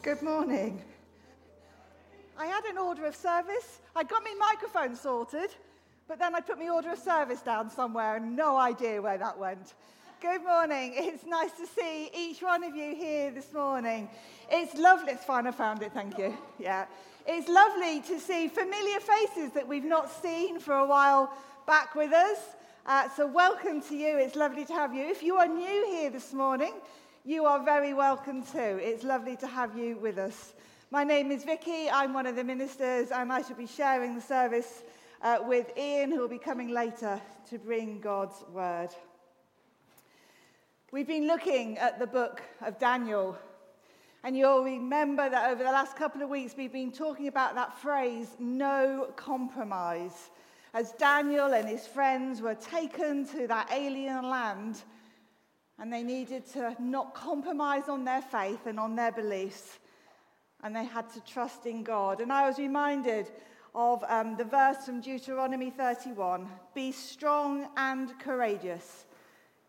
Good morning. I had an order of service. I got my microphone sorted, but then I put my order of service down somewhere and no idea where that went. Good morning. It's nice to see each one of you here this morning. It's lovely. It's fine. I found it. Thank you. Yeah. It's lovely to see familiar faces that we've not seen for a while back with us. Uh, so, welcome to you. It's lovely to have you. If you are new here this morning, you are very welcome too. It's lovely to have you with us. My name is Vicky. I'm one of the ministers, and I shall be sharing the service uh, with Ian, who will be coming later to bring God's word. We've been looking at the book of Daniel, and you'll remember that over the last couple of weeks we've been talking about that phrase, no compromise. As Daniel and his friends were taken to that alien land, and they needed to not compromise on their faith and on their beliefs, and they had to trust in God. And I was reminded of um, the verse from Deuteronomy 31 Be strong and courageous.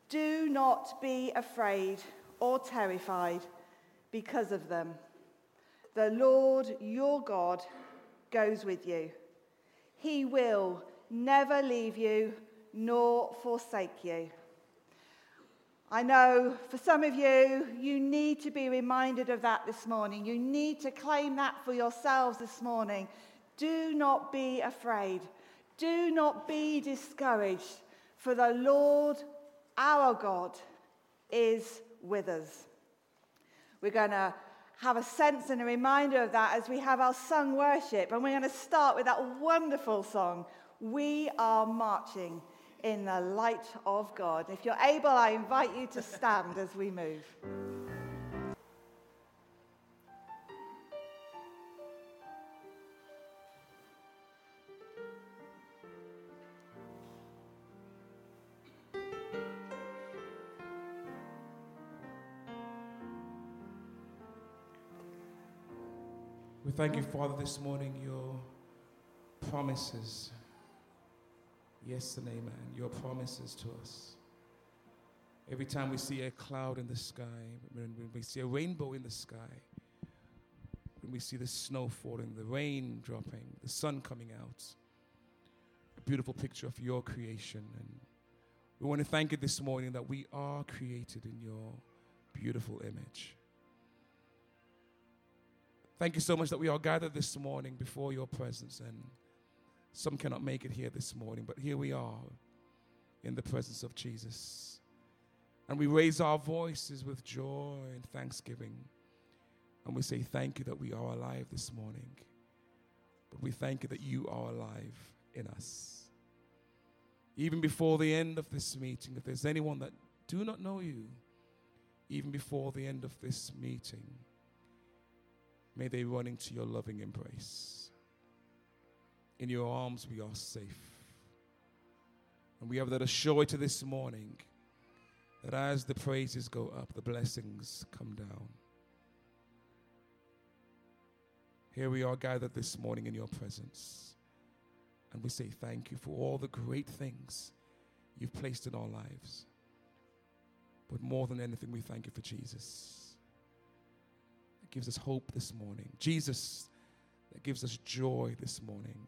Do not be afraid or terrified because of them. The Lord your God goes with you. He will never leave you nor forsake you. I know for some of you, you need to be reminded of that this morning. You need to claim that for yourselves this morning. Do not be afraid. Do not be discouraged, for the Lord our God is with us. We're going to have a sense and a reminder of that as we have our sung worship. And we're going to start with that wonderful song, We Are Marching in the light of God. If you're able, I invite you to stand as we move. We thank you, Father, this morning, your promises Yes and amen. Your promises to us. Every time we see a cloud in the sky, when we see a rainbow in the sky, when we see the snow falling, the rain dropping, the sun coming out, a beautiful picture of your creation. And we want to thank you this morning that we are created in your beautiful image. Thank you so much that we are gathered this morning before your presence and some cannot make it here this morning, but here we are in the presence of Jesus. And we raise our voices with joy and thanksgiving. And we say, Thank you that we are alive this morning. But we thank you that you are alive in us. Even before the end of this meeting, if there's anyone that do not know you, even before the end of this meeting, may they run into your loving embrace. In your arms, we are safe. And we have that assurance this morning that as the praises go up, the blessings come down. Here we are gathered this morning in your presence. And we say thank you for all the great things you've placed in our lives. But more than anything, we thank you for Jesus. That gives us hope this morning. Jesus, that gives us joy this morning.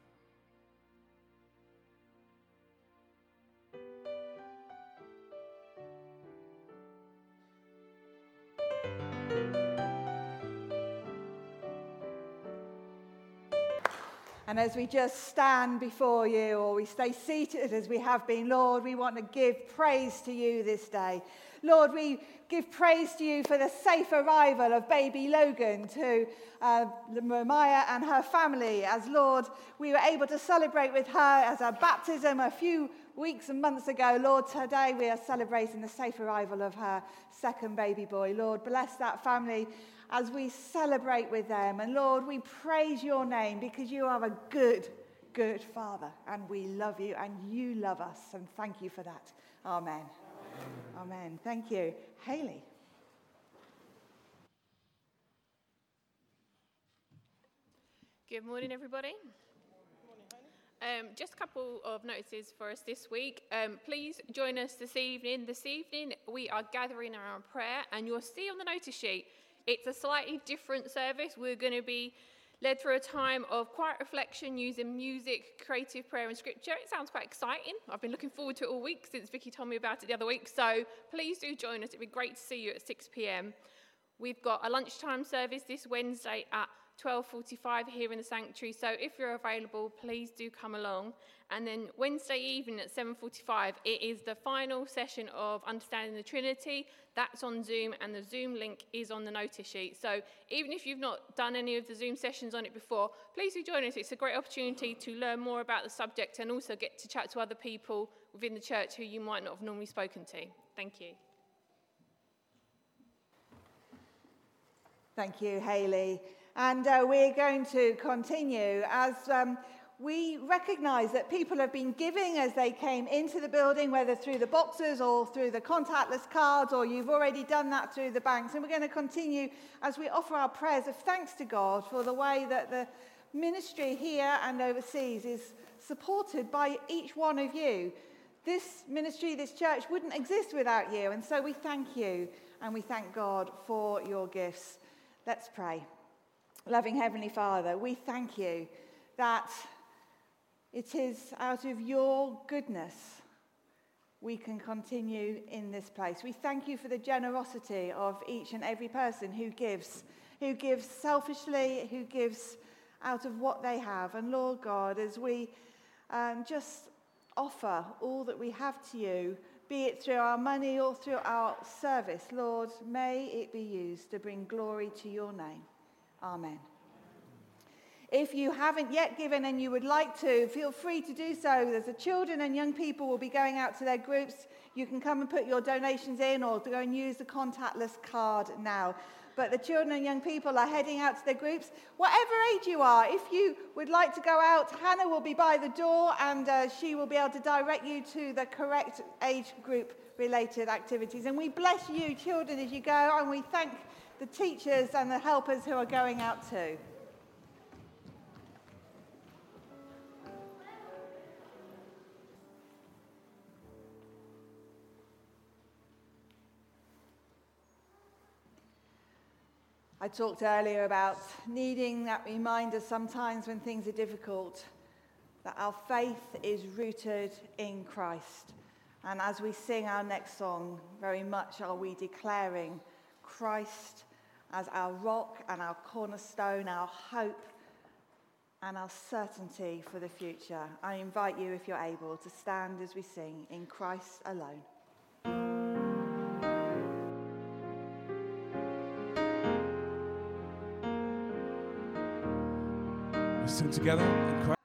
And as we just stand before you, or we stay seated as we have been, Lord, we want to give praise to you this day. Lord, we give praise to you for the safe arrival of baby Logan to uh, Maya and her family. As Lord, we were able to celebrate with her as a baptism a few weeks and months ago. Lord, today we are celebrating the safe arrival of her second baby boy. Lord, bless that family as we celebrate with them. And Lord, we praise your name because you are a good, good Father. And we love you and you love us. And thank you for that. Amen. Amen. Amen. Thank you. Haley. Good morning, everybody. Um, just a couple of notices for us this week. Um, please join us this evening. This evening, we are gathering around prayer, and you'll see on the notice sheet, it's a slightly different service. We're going to be led through a time of quiet reflection using music, creative prayer, and scripture. It sounds quite exciting. I've been looking forward to it all week since Vicky told me about it the other week. So please do join us. It'd be great to see you at 6 p.m. We've got a lunchtime service this Wednesday at 12:45 here in the sanctuary. So if you're available, please do come along. And then Wednesday evening at 7:45, it is the final session of Understanding the Trinity. That's on Zoom, and the Zoom link is on the notice sheet. So even if you've not done any of the Zoom sessions on it before, please do join us. It's a great opportunity to learn more about the subject and also get to chat to other people within the church who you might not have normally spoken to. Thank you. Thank you, Hayley. And uh, we're going to continue as um, we recognize that people have been giving as they came into the building, whether through the boxes or through the contactless cards, or you've already done that through the banks. And we're going to continue as we offer our prayers of thanks to God for the way that the ministry here and overseas is supported by each one of you. This ministry, this church wouldn't exist without you. And so we thank you and we thank God for your gifts. Let's pray. Loving Heavenly Father, we thank you that it is out of your goodness we can continue in this place. We thank you for the generosity of each and every person who gives, who gives selfishly, who gives out of what they have. And Lord God, as we um, just offer all that we have to you, be it through our money or through our service, Lord, may it be used to bring glory to your name. Amen. If you haven't yet given and you would like to, feel free to do so. There's the children and young people will be going out to their groups. You can come and put your donations in or go and use the contactless card now. But the children and young people are heading out to their groups. Whatever age you are, if you would like to go out, Hannah will be by the door and uh, she will be able to direct you to the correct age group related activities. And we bless you, children, as you go, and we thank the teachers and the helpers who are going out too. I talked earlier about needing that reminder sometimes when things are difficult that our faith is rooted in Christ. And as we sing our next song, very much are we declaring Christ as our rock and our cornerstone, our hope and our certainty for the future. I invite you, if you're able, to stand as we sing in Christ alone. We sing together in Christ.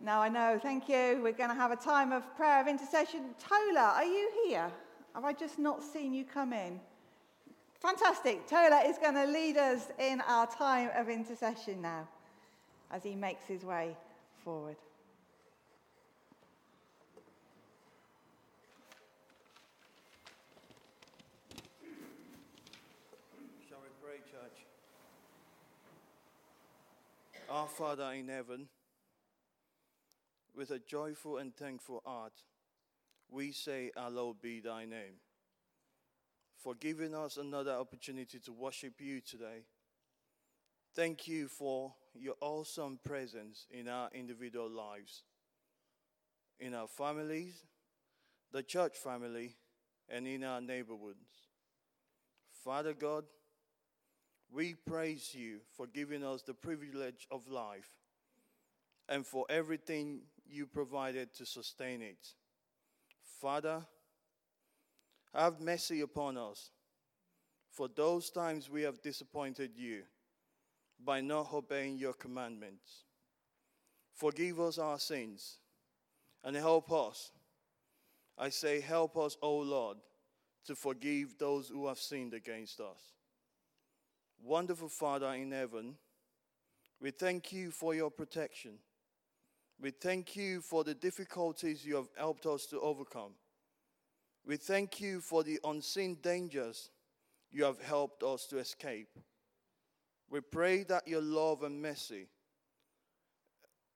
Now I know, thank you. We're going to have a time of prayer of intercession. Tola, are you here? Have I just not seen you come in? Fantastic. Tola is going to lead us in our time of intercession now as he makes his way forward. Shall we pray, church? Our Father in heaven, with a joyful and thankful heart, we say, Hallowed be thy name, for giving us another opportunity to worship you today. Thank you for your awesome presence in our individual lives, in our families, the church family, and in our neighborhoods. Father God, we praise you for giving us the privilege of life and for everything you provided to sustain it. Father, have mercy upon us for those times we have disappointed you by not obeying your commandments. Forgive us our sins and help us. I say, help us, O Lord, to forgive those who have sinned against us. Wonderful Father in heaven, we thank you for your protection. We thank you for the difficulties you have helped us to overcome. We thank you for the unseen dangers you have helped us to escape. We pray that your love and mercy,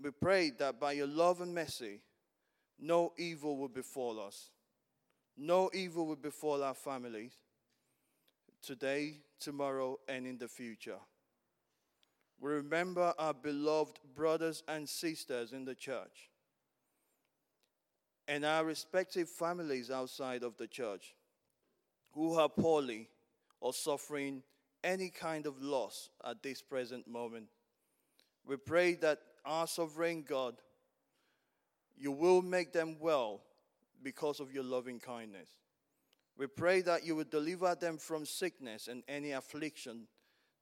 we pray that by your love and mercy, no evil will befall us. No evil will befall our families today, tomorrow, and in the future. We remember our beloved brothers and sisters in the church and our respective families outside of the church who are poorly or suffering any kind of loss at this present moment. We pray that our sovereign God, you will make them well because of your loving kindness. We pray that you will deliver them from sickness and any affliction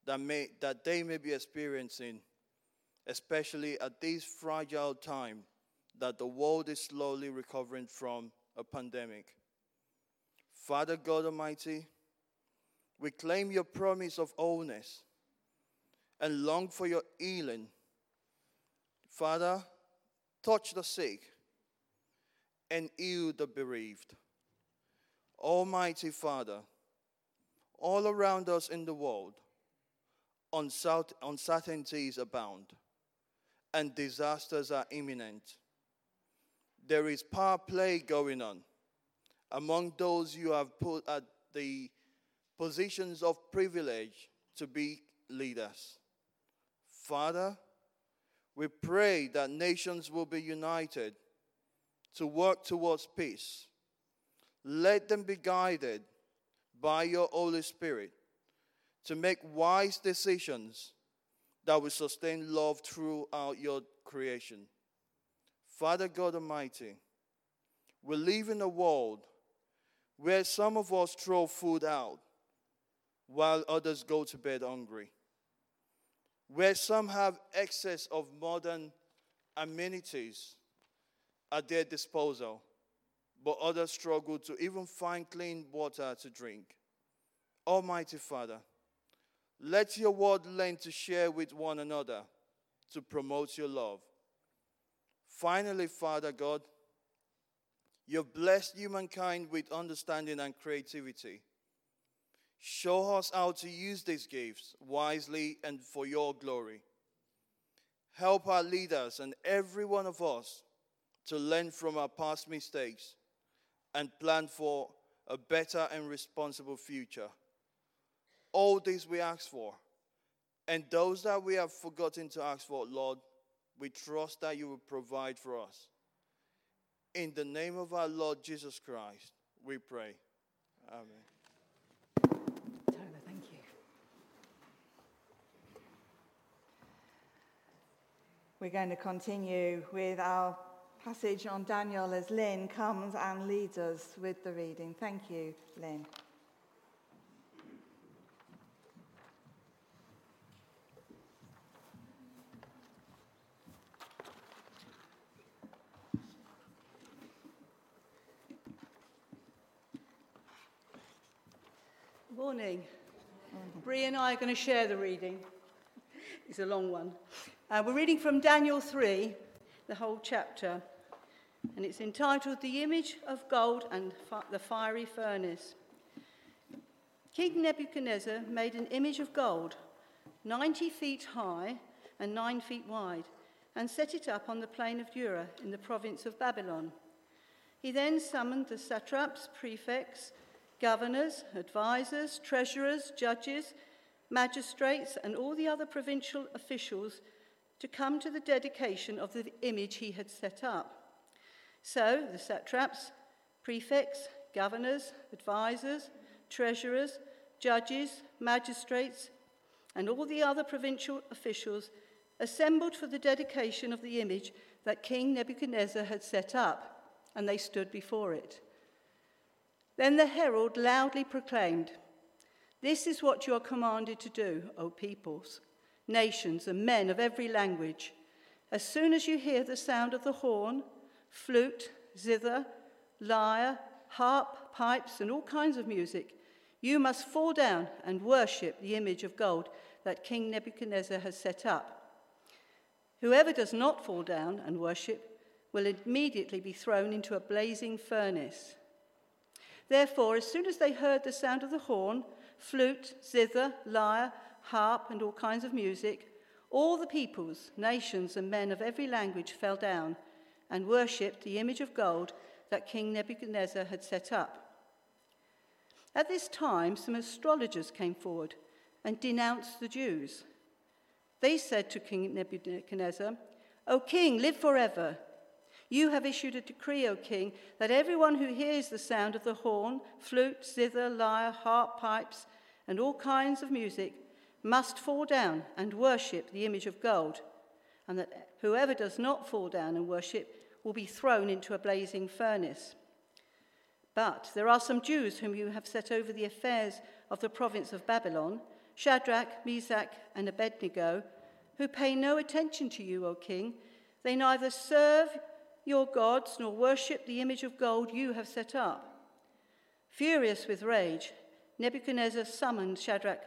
that, may, that they may be experiencing, especially at this fragile time that the world is slowly recovering from a pandemic. Father God Almighty, we claim your promise of wholeness and long for your healing. Father, touch the sick and heal the bereaved. Almighty Father, all around us in the world, uncertainties abound and disasters are imminent. There is power play going on among those you have put at the positions of privilege to be leaders. Father, we pray that nations will be united to work towards peace. Let them be guided by your Holy Spirit to make wise decisions that will sustain love throughout your creation. Father God Almighty, we live in a world where some of us throw food out while others go to bed hungry, where some have excess of modern amenities at their disposal, but others struggle to even find clean water to drink. Almighty Father, let your word learn to share with one another to promote your love. Finally, Father God, You've blessed humankind with understanding and creativity. Show us how to use these gifts wisely and for your glory. Help our leaders and every one of us to learn from our past mistakes and plan for a better and responsible future. All these we ask for. And those that we have forgotten to ask for, Lord, we trust that you will provide for us. In the name of our Lord Jesus Christ, we pray. Amen. Tyler, thank you. We're going to continue with our passage on Daniel as Lynn comes and leads us with the reading. Thank you, Lynn. Morning. Brie and I are going to share the reading. It's a long one. Uh, we're reading from Daniel 3, the whole chapter, and it's entitled The Image of Gold and the Fiery Furnace. King Nebuchadnezzar made an image of gold, 90 feet high and 9 feet wide, and set it up on the plain of Dura in the province of Babylon. He then summoned the satraps, prefects, governors, advisers, treasurers, judges, magistrates, and all the other provincial officials to come to the dedication of the image he had set up. So the satraps, prefects, governors, advisers, treasurers, judges, magistrates, and all the other provincial officials assembled for the dedication of the image that King Nebuchadnezzar had set up, and they stood before it. Then the herald loudly proclaimed, This is what you are commanded to do, O peoples, nations, and men of every language. As soon as you hear the sound of the horn, flute, zither, lyre, harp, pipes, and all kinds of music, you must fall down and worship the image of gold that King Nebuchadnezzar has set up. Whoever does not fall down and worship will immediately be thrown into a blazing furnace. Therefore, as soon as they heard the sound of the horn, flute, zither, lyre, harp, and all kinds of music, all the peoples, nations, and men of every language fell down and worshipped the image of gold that King Nebuchadnezzar had set up. At this time, some astrologers came forward and denounced the Jews. They said to King Nebuchadnezzar, O king, live forever. You have issued a decree, O king, that everyone who hears the sound of the horn, flute, zither, lyre, harp, pipes, and all kinds of music must fall down and worship the image of gold, and that whoever does not fall down and worship will be thrown into a blazing furnace. But there are some Jews whom you have set over the affairs of the province of Babylon Shadrach, Meshach, and Abednego, who pay no attention to you, O king. They neither serve your gods nor worship the image of gold you have set up. Furious with rage, Nebuchadnezzar summoned Shadrach,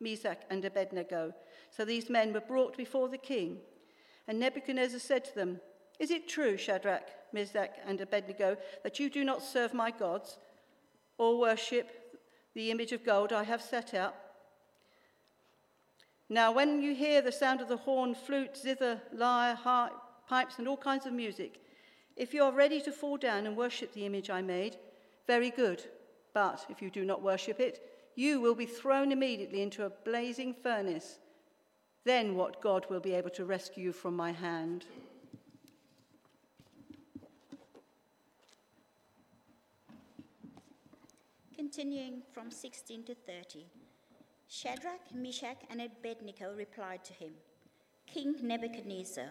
Meshach, and Abednego. So these men were brought before the king. And Nebuchadnezzar said to them, Is it true, Shadrach, Meshach, and Abednego, that you do not serve my gods or worship the image of gold I have set up? Now, when you hear the sound of the horn, flute, zither, lyre, harp, pipes, and all kinds of music, if you are ready to fall down and worship the image I made, very good. But if you do not worship it, you will be thrown immediately into a blazing furnace. Then what God will be able to rescue you from my hand? Continuing from 16 to 30. Shadrach, Meshach, and Abednego replied to him, King Nebuchadnezzar,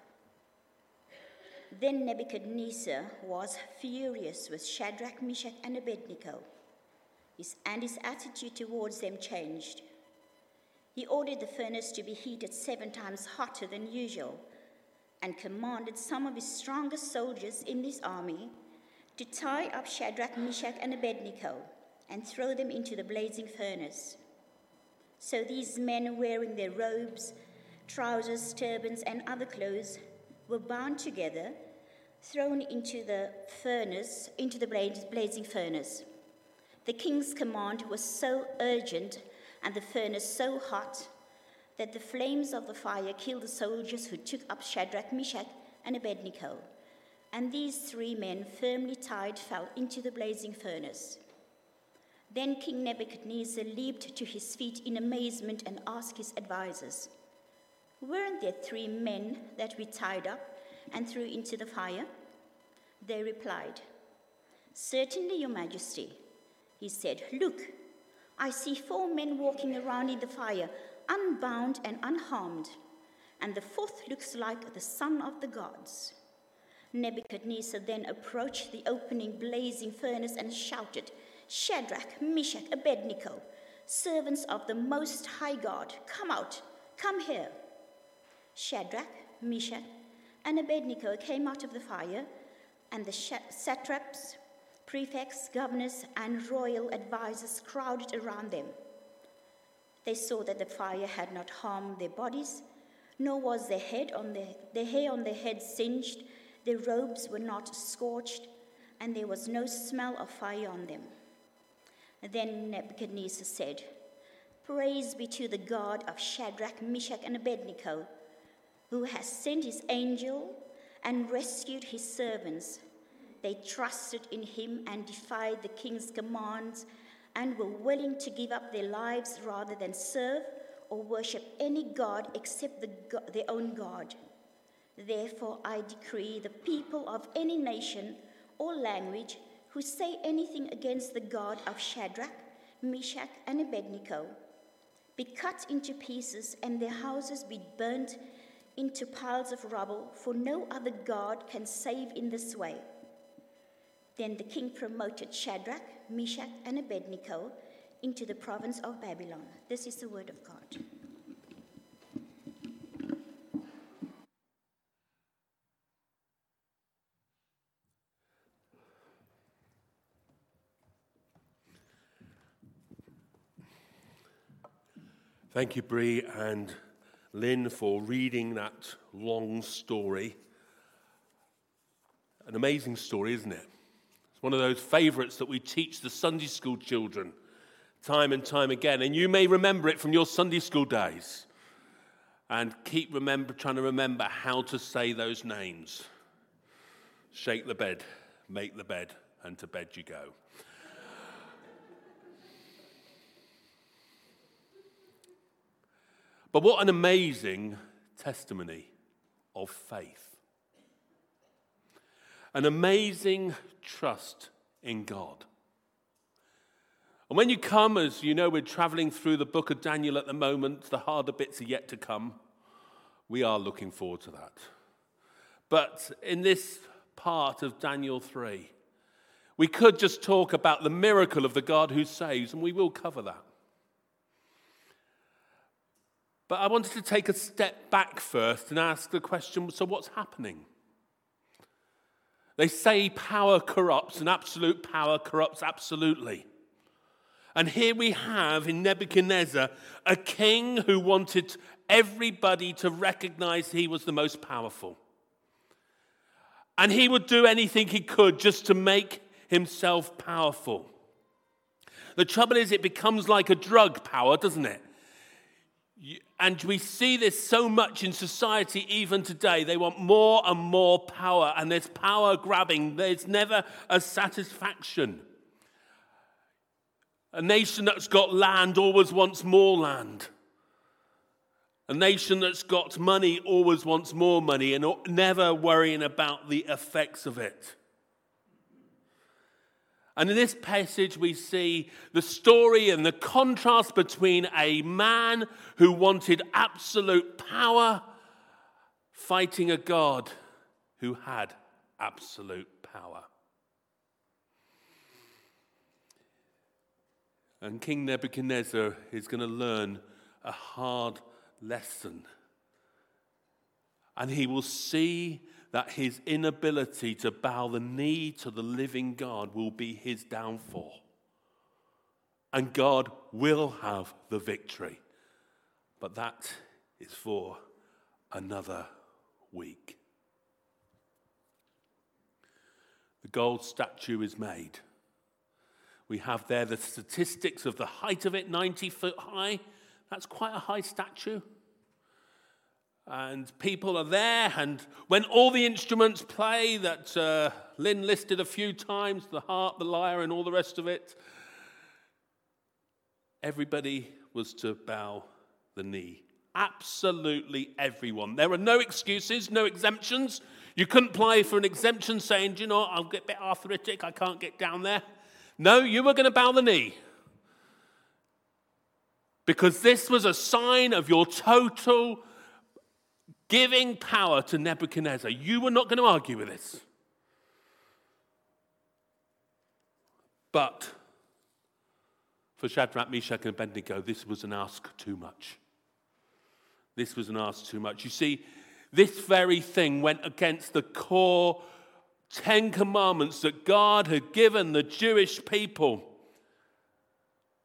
Then Nebuchadnezzar was furious with Shadrach, Meshach, and Abednego, his, and his attitude towards them changed. He ordered the furnace to be heated seven times hotter than usual and commanded some of his strongest soldiers in his army to tie up Shadrach, Meshach, and Abednego and throw them into the blazing furnace. So these men, wearing their robes, trousers, turbans, and other clothes, were bound together, thrown into the furnace, into the blazing furnace. The king's command was so urgent and the furnace so hot that the flames of the fire killed the soldiers who took up Shadrach, Meshach, and Abednego. And these three men, firmly tied, fell into the blazing furnace. Then King Nebuchadnezzar leaped to his feet in amazement and asked his advisers, Weren't there three men that we tied up and threw into the fire? They replied, Certainly, Your Majesty. He said, Look, I see four men walking around in the fire, unbound and unharmed, and the fourth looks like the son of the gods. Nebuchadnezzar then approached the opening blazing furnace and shouted, Shadrach, Meshach, Abednego, servants of the Most High God, come out, come here. Shadrach, Meshach, and Abednego came out of the fire, and the satraps, prefects, governors, and royal advisers crowded around them. They saw that the fire had not harmed their bodies, nor was their, head on their, their hair on their heads singed, their robes were not scorched, and there was no smell of fire on them. Then Nebuchadnezzar said, Praise be to the God of Shadrach, Meshach, and Abednego, who has sent his angel and rescued his servants. They trusted in him and defied the king's commands and were willing to give up their lives rather than serve or worship any god except the their own God. Therefore, I decree the people of any nation or language who say anything against the God of Shadrach, Meshach, and Abednego be cut into pieces and their houses be burnt into piles of rubble, for no other God can save in this way. Then the king promoted Shadrach, Meshach, and Abednego into the province of Babylon. This is the word of God. Thank you, Bree, and Lynn, for reading that long story. An amazing story, isn't it? It's one of those favorites that we teach the Sunday school children time and time again. And you may remember it from your Sunday school days. And keep remember, trying to remember how to say those names. Shake the bed, make the bed, and to bed you go. But what an amazing testimony of faith. An amazing trust in God. And when you come, as you know, we're traveling through the book of Daniel at the moment, the harder bits are yet to come. We are looking forward to that. But in this part of Daniel 3, we could just talk about the miracle of the God who saves, and we will cover that. But I wanted to take a step back first and ask the question so, what's happening? They say power corrupts, and absolute power corrupts absolutely. And here we have in Nebuchadnezzar a king who wanted everybody to recognize he was the most powerful. And he would do anything he could just to make himself powerful. The trouble is, it becomes like a drug power, doesn't it? And we see this so much in society even today. They want more and more power, and there's power grabbing, there's never a satisfaction. A nation that's got land always wants more land. A nation that's got money always wants more money and never worrying about the effects of it. And in this passage, we see the story and the contrast between a man who wanted absolute power fighting a God who had absolute power. And King Nebuchadnezzar is going to learn a hard lesson. And he will see that his inability to bow the knee to the living God will be his downfall. And God will have the victory. But that is for another week. The gold statue is made. We have there the statistics of the height of it 90 foot high. That's quite a high statue and people are there. And when all the instruments play that uh, Lynn listed a few times the harp, the lyre, and all the rest of it everybody was to bow the knee. Absolutely everyone. There are no excuses, no exemptions. You couldn't apply for an exemption saying, you know, I'll get a bit arthritic, I can't get down there. No, you were going to bow the knee. Because this was a sign of your total giving power to Nebuchadnezzar. You were not going to argue with this. But for Shadrach, Meshach, and Abednego, this was an ask too much. This was an ask too much. You see, this very thing went against the core Ten Commandments that God had given the Jewish people.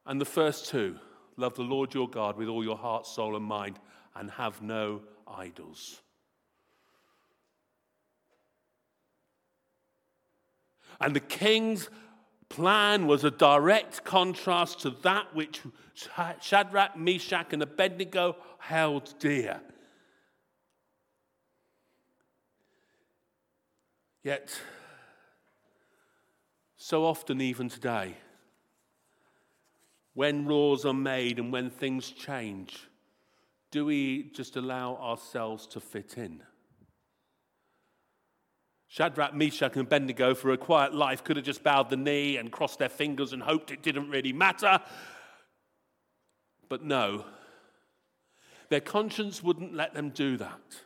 And the first two love the Lord your God with all your heart, soul, and mind, and have no idols. And the king's plan was a direct contrast to that which Shadrach, Meshach, and Abednego held dear. Yet, so often, even today, when laws are made and when things change, do we just allow ourselves to fit in? Shadrach, Meshach, and Abednego, for a quiet life, could have just bowed the knee and crossed their fingers and hoped it didn't really matter. But no, their conscience wouldn't let them do that.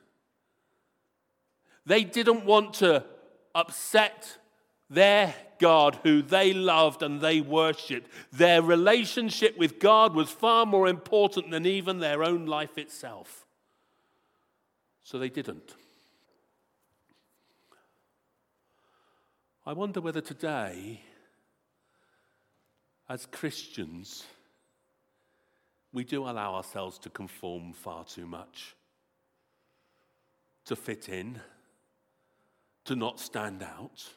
They didn't want to upset their God, who they loved and they worshipped. Their relationship with God was far more important than even their own life itself. So they didn't. I wonder whether today, as Christians, we do allow ourselves to conform far too much, to fit in, to not stand out.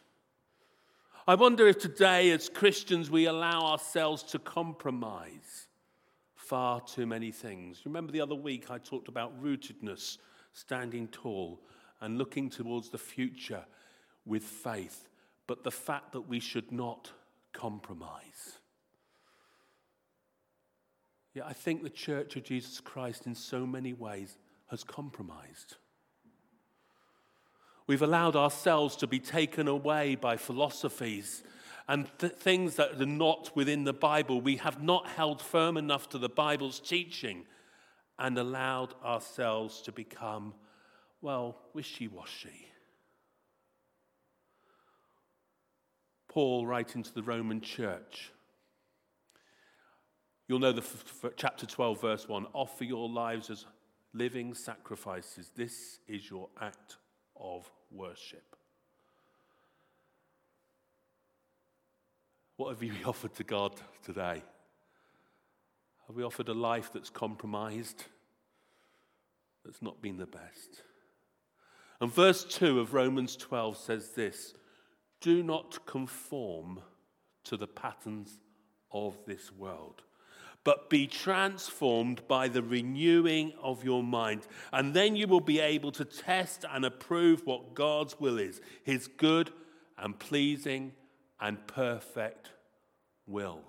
I wonder if today, as Christians, we allow ourselves to compromise far too many things. Remember the other week I talked about rootedness, standing tall, and looking towards the future with faith, but the fact that we should not compromise. Yeah, I think the Church of Jesus Christ, in so many ways, has compromised. We've allowed ourselves to be taken away by philosophies and th- things that are not within the Bible. We have not held firm enough to the Bible's teaching and allowed ourselves to become, well, wishy washy. Paul, writing to the Roman church, you'll know the f- f- chapter 12, verse 1 offer your lives as living sacrifices. This is your act of worship. What have you offered to God today? Have we offered a life that's compromised, that's not been the best? And verse 2 of Romans 12 says this Do not conform to the patterns of this world but be transformed by the renewing of your mind. And then you will be able to test and approve what God's will is his good and pleasing and perfect will.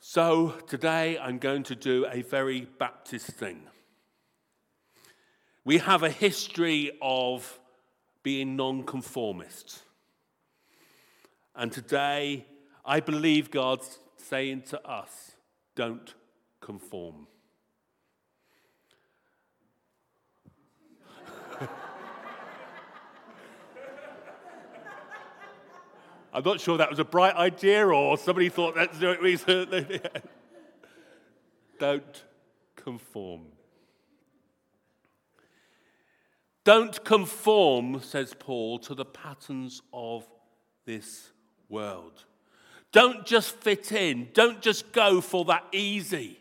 So today I'm going to do a very Baptist thing. We have a history of being nonconformists. And today I believe God's saying to us, don't conform. I'm not sure that was a bright idea or somebody thought that's the reason. Don't conform. Don't conform, says Paul, to the patterns of this world. Don't just fit in. Don't just go for that easy.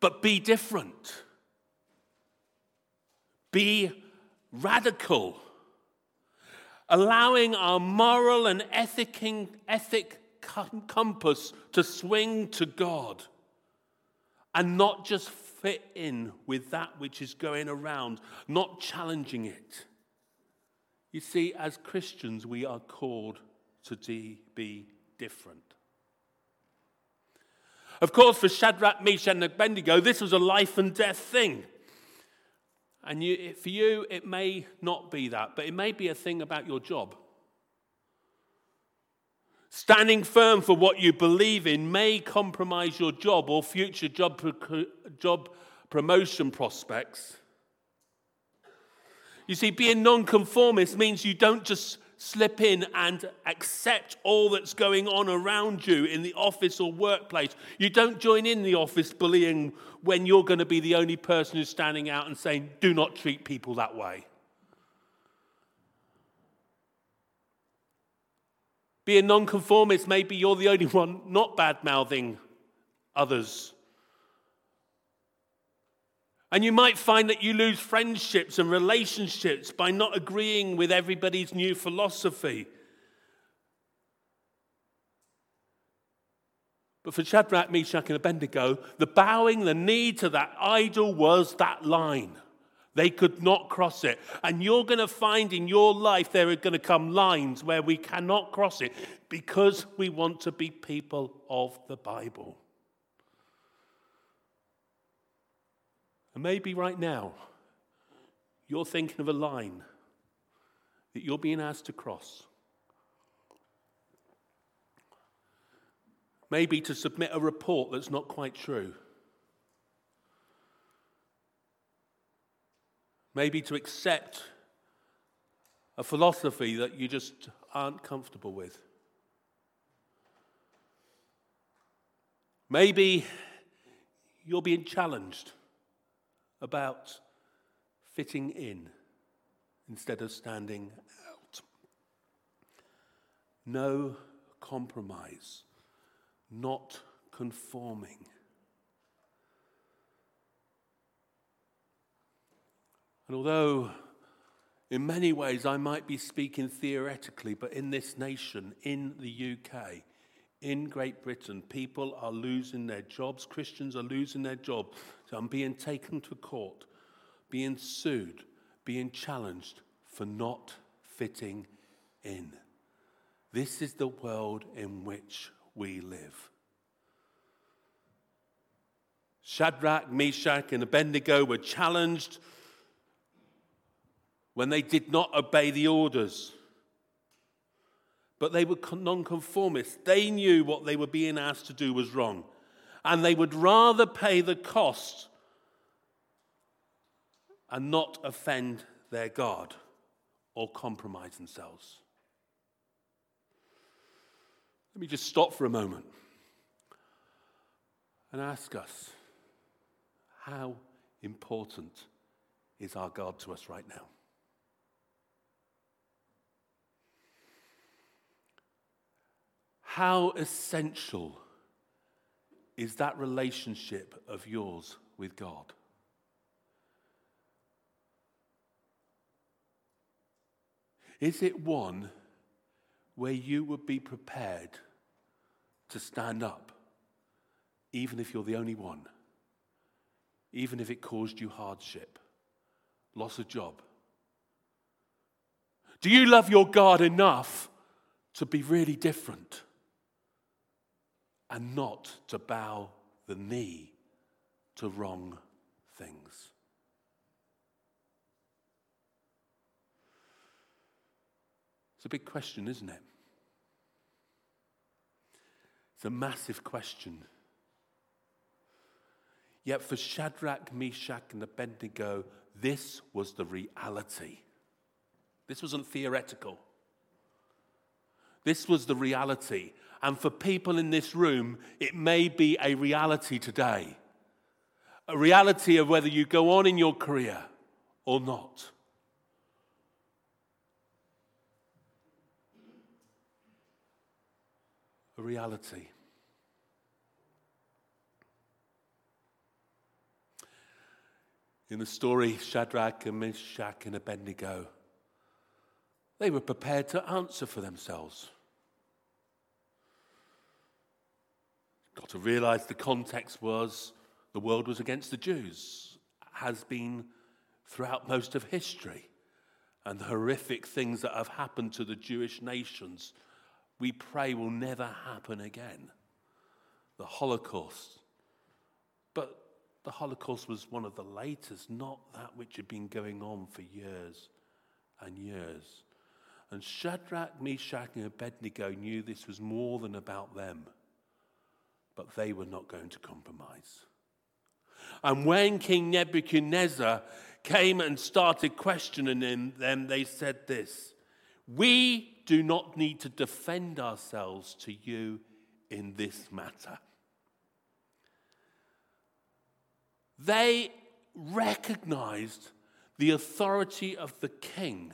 But be different. Be radical. Allowing our moral and ethic, ethic compass to swing to God and not just fit in with that which is going around, not challenging it. You see, as Christians, we are called to be different. Of course, for Shadrach, Meshach, and Abednego, this was a life and death thing. And you, for you, it may not be that, but it may be a thing about your job. Standing firm for what you believe in may compromise your job or future job, job promotion prospects. You see, being nonconformist means you don't just slip in and accept all that's going on around you in the office or workplace. You don't join in the office bullying when you're going to be the only person who's standing out and saying, do not treat people that way. Being nonconformist, maybe you're the only one not bad mouthing others and you might find that you lose friendships and relationships by not agreeing with everybody's new philosophy. But for Shadrach, Meshach, and Abednego, the bowing, the knee to that idol was that line. They could not cross it. And you're going to find in your life there are going to come lines where we cannot cross it because we want to be people of the Bible. And maybe right now, you're thinking of a line that you're being asked to cross. Maybe to submit a report that's not quite true. Maybe to accept a philosophy that you just aren't comfortable with. Maybe you're being challenged about fitting in instead of standing out. No compromise, not conforming. And although in many ways I might be speaking theoretically, but in this nation, in the UK, in Great Britain, people are losing their jobs, Christians are losing their jobs. I'm being taken to court, being sued, being challenged for not fitting in. This is the world in which we live. Shadrach, Meshach, and Abednego were challenged when they did not obey the orders. But they were nonconformists. They knew what they were being asked to do was wrong. And they would rather pay the cost and not offend their God or compromise themselves. Let me just stop for a moment and ask us how important is our God to us right now? How essential is that relationship of yours with God? Is it one where you would be prepared to stand up, even if you're the only one, even if it caused you hardship, loss of job? Do you love your God enough to be really different? And not to bow the knee to wrong things. It's a big question, isn't it? It's a massive question. Yet for Shadrach, Meshach, and Abednego, this was the reality. This wasn't theoretical. This was the reality. And for people in this room, it may be a reality today. A reality of whether you go on in your career or not. A reality. In the story, Shadrach and Meshach and Abednego, they were prepared to answer for themselves. Got to realize the context was the world was against the Jews, has been throughout most of history. And the horrific things that have happened to the Jewish nations, we pray will never happen again. The Holocaust. But the Holocaust was one of the latest, not that which had been going on for years and years. And Shadrach, Meshach, and Abednego knew this was more than about them but they were not going to compromise. And when King Nebuchadnezzar came and started questioning them, they said this We do not need to defend ourselves to you in this matter. They recognized the authority of the king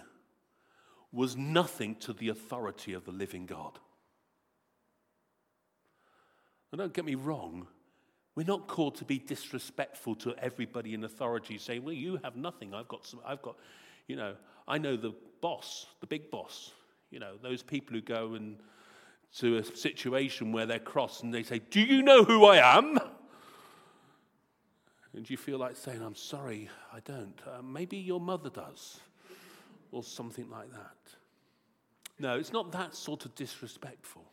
was nothing to the authority of the living God. And don't get me wrong, we're not called to be disrespectful to everybody in authority, saying, well, you have nothing. I've got some, I've got, you know, I know the boss, the big boss, you know, those people who go and to a situation where they're cross and they say, Do you know who I am? And you feel like saying, I'm sorry, I don't. Uh, maybe your mother does, or something like that. No, it's not that sort of disrespectful.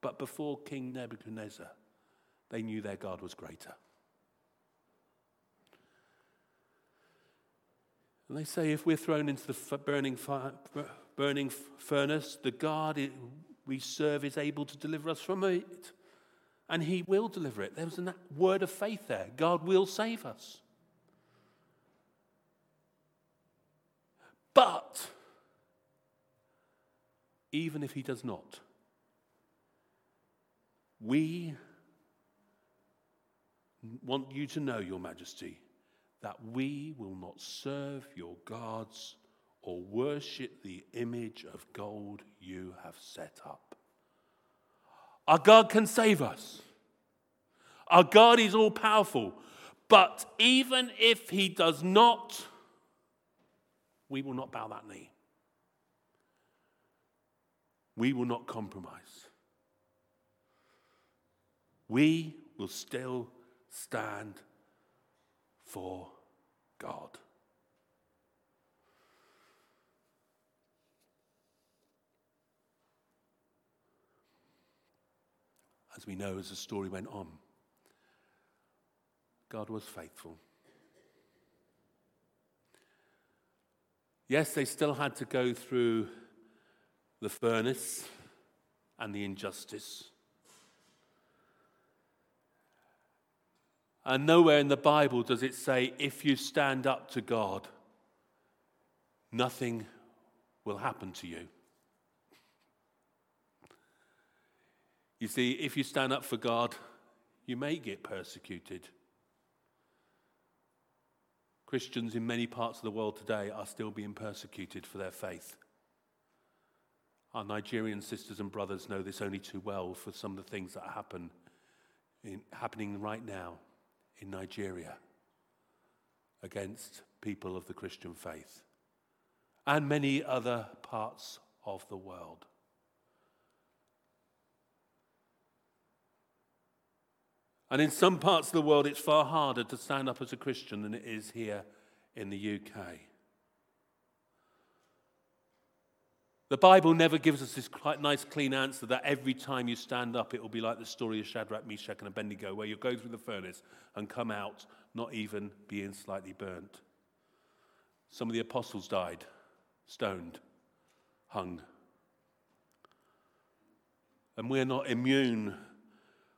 But before King Nebuchadnezzar, they knew their God was greater. And they say if we're thrown into the burning, fire, burning furnace, the God we serve is able to deliver us from it. And he will deliver it. There was a word of faith there. God will save us. But even if he does not, we want you to know, Your Majesty, that we will not serve your gods or worship the image of gold you have set up. Our God can save us. Our God is all powerful. But even if he does not, we will not bow that knee. We will not compromise. We will still stand for God. As we know, as the story went on, God was faithful. Yes, they still had to go through the furnace and the injustice. And nowhere in the Bible does it say, if you stand up to God, nothing will happen to you. You see, if you stand up for God, you may get persecuted. Christians in many parts of the world today are still being persecuted for their faith. Our Nigerian sisters and brothers know this only too well for some of the things that happen in, happening right now in Nigeria against people of the Christian faith and many other parts of the world. And in some parts of the world, it's far harder to stand up as a Christian than it is here in the UK. The Bible never gives us this quite nice, clean answer that every time you stand up, it will be like the story of Shadrach, Meshach, and Abednego, where you go through the furnace and come out not even being slightly burnt. Some of the apostles died, stoned, hung. And we're not immune.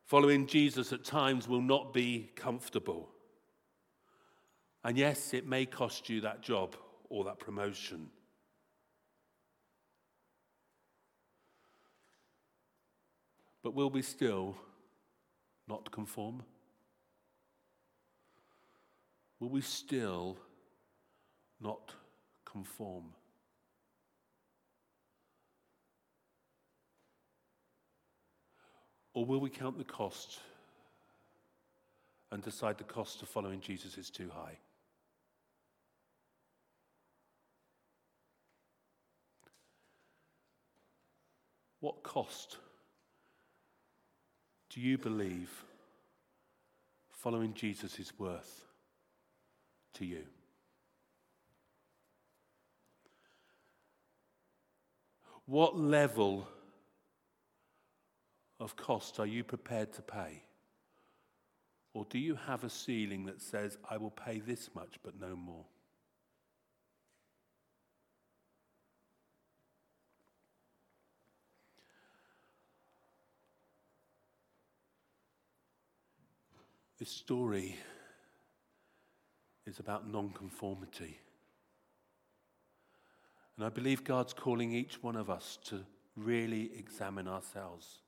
Following Jesus at times will not be comfortable. And yes, it may cost you that job or that promotion. But will we still not conform? Will we still not conform? Or will we count the cost and decide the cost of following Jesus is too high? What cost do you believe following Jesus is worth to you? What level of cost are you prepared to pay? Or do you have a ceiling that says, I will pay this much but no more? This story is about nonconformity. And I believe God's calling each one of us to really examine ourselves.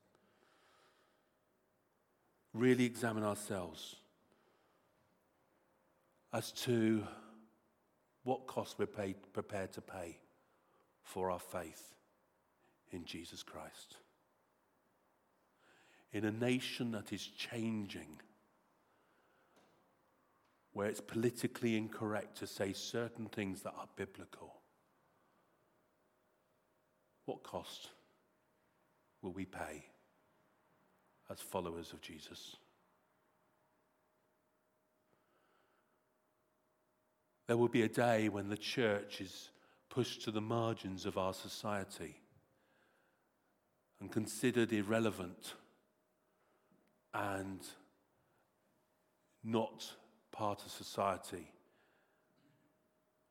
Really examine ourselves as to what cost we're paid, prepared to pay for our faith in Jesus Christ. In a nation that is changing where it's politically incorrect to say certain things that are biblical. What cost will we pay as followers of Jesus? There will be a day when the church is pushed to the margins of our society and considered irrelevant and not part of society.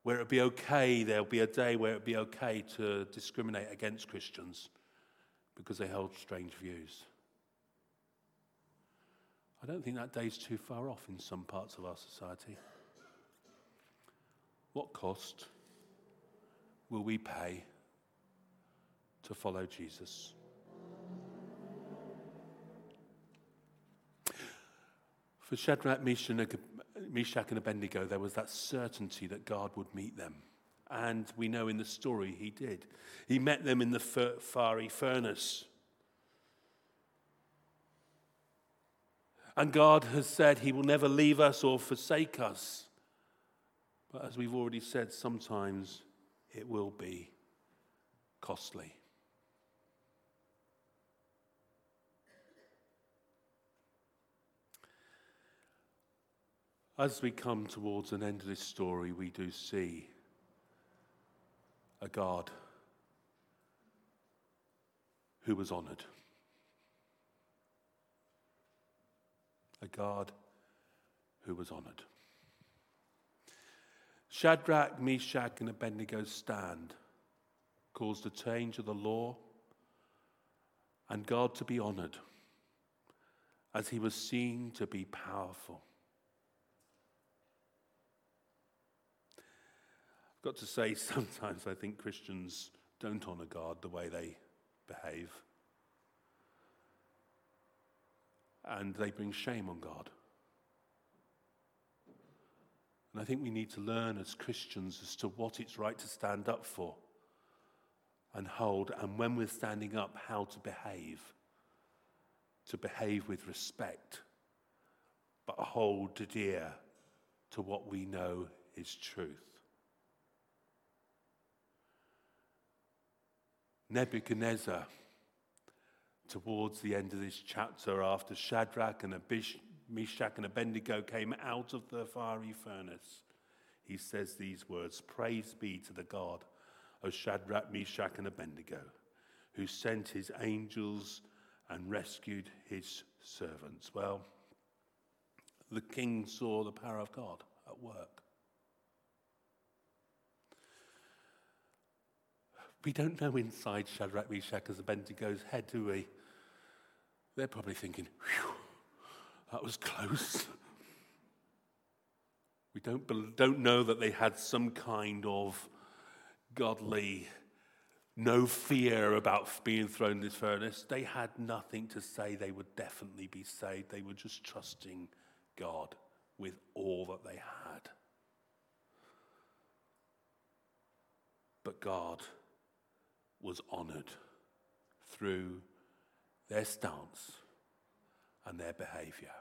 Where it'd be okay, there'll be a day where it'd be okay to discriminate against Christians because they held strange views. I don't think that day's too far off in some parts of our society. What cost will we pay to follow Jesus? For Shadrach, Meshach, Meshach and Abednego, there was that certainty that God would meet them And we know in the story he did. He met them in the fiery furnace. And God has said he will never leave us or forsake us. But as we've already said, sometimes it will be costly. As we come towards an end of this story, we do see a God who was honored. A God who was honored. Shadrach, Meshach, and Abednego's stand caused a change of the law and God to be honored as he was seen to be powerful. Got to say, sometimes I think Christians don't honor God the way they behave. And they bring shame on God. And I think we need to learn as Christians as to what it's right to stand up for and hold, and when we're standing up, how to behave. To behave with respect, but hold dear to what we know is truth. Nebuchadnezzar, towards the end of this chapter, after Shadrach and Abish, Meshach and Abednego came out of the fiery furnace, he says these words Praise be to the God of Shadrach, Meshach, and Abednego, who sent his angels and rescued his servants. Well, the king saw the power of God at work. We don't know inside Shadrach, Meshach, and Abednego's head, do we? They're probably thinking, that was close. We don't, don't know that they had some kind of godly, no fear about being thrown in this furnace. They had nothing to say they would definitely be saved. They were just trusting God with all that they had. But God was honored through their stance and their behavior.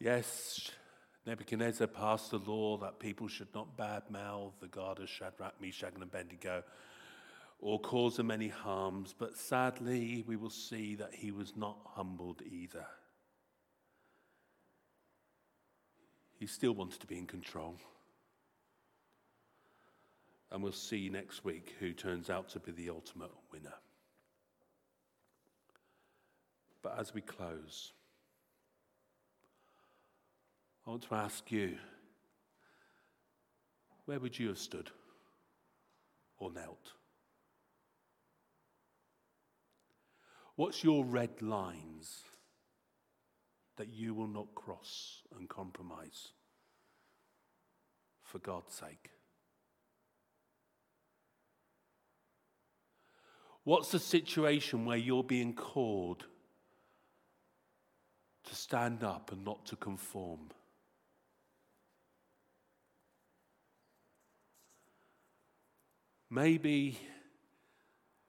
Yes, Nebuchadnezzar passed a law that people should not badmouth the God of Shadrach, Meshach, and Abednego or cause them any harms, but sadly, we will see that he was not humbled either. He still wanted to be in control. And we'll see next week who turns out to be the ultimate winner. But as we close, I want to ask you where would you have stood or knelt? What's your red lines that you will not cross and compromise for God's sake? What's the situation where you're being called to stand up and not to conform? Maybe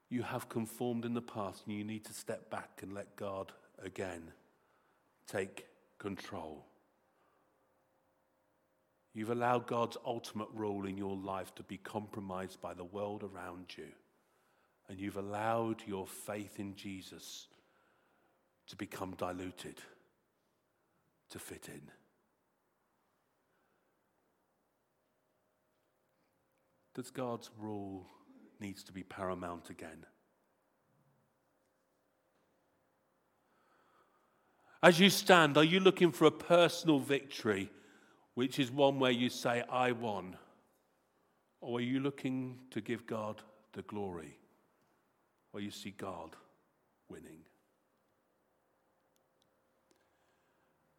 you have conformed in the past and you need to step back and let God again take control. You've allowed God's ultimate rule in your life to be compromised by the world around you and you've allowed your faith in Jesus to become diluted to fit in. Does God's rule needs to be paramount again? As you stand, are you looking for a personal victory, which is one where you say, I won? Or are you looking to give God the glory? Where you see God winning?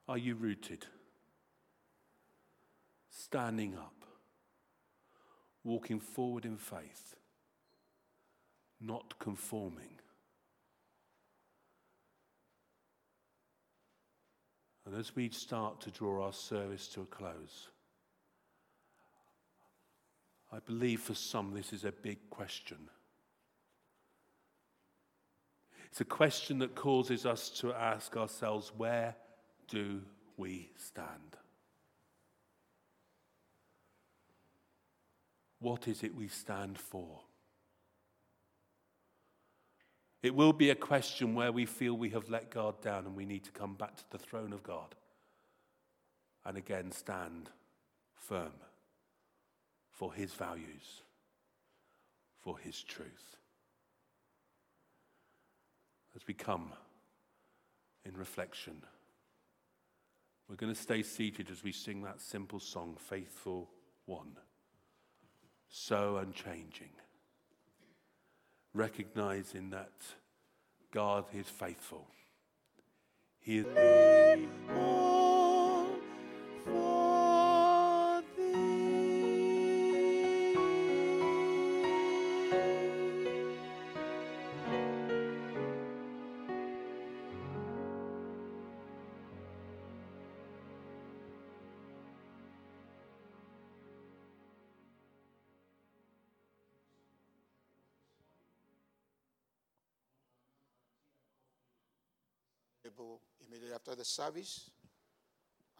Are you rooted? Standing up, walking forward in faith, not conforming. And as we start to draw our service to a close, I believe for some this is a big question. It's a question that causes us to ask ourselves where do we stand? What is it we stand for? It will be a question where we feel we have let God down and we need to come back to the throne of God and again stand firm for His values, for His truth. As we come in reflection, we're going to stay seated as we sing that simple song, Faithful One, so unchanging recognizing that God is faithful. He is. Immediately after the service.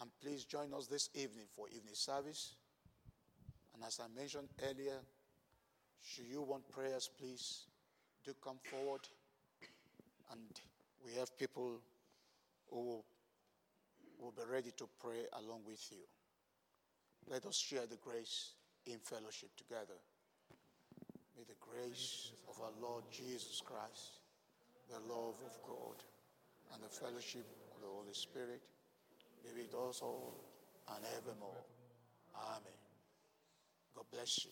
And please join us this evening for evening service. And as I mentioned earlier, should you want prayers, please do come forward. And we have people who will be ready to pray along with you. Let us share the grace in fellowship together. May the grace of our Lord Jesus Christ, the love of God, and the fellowship of the Holy Spirit be with us all and evermore. Amen. God bless you.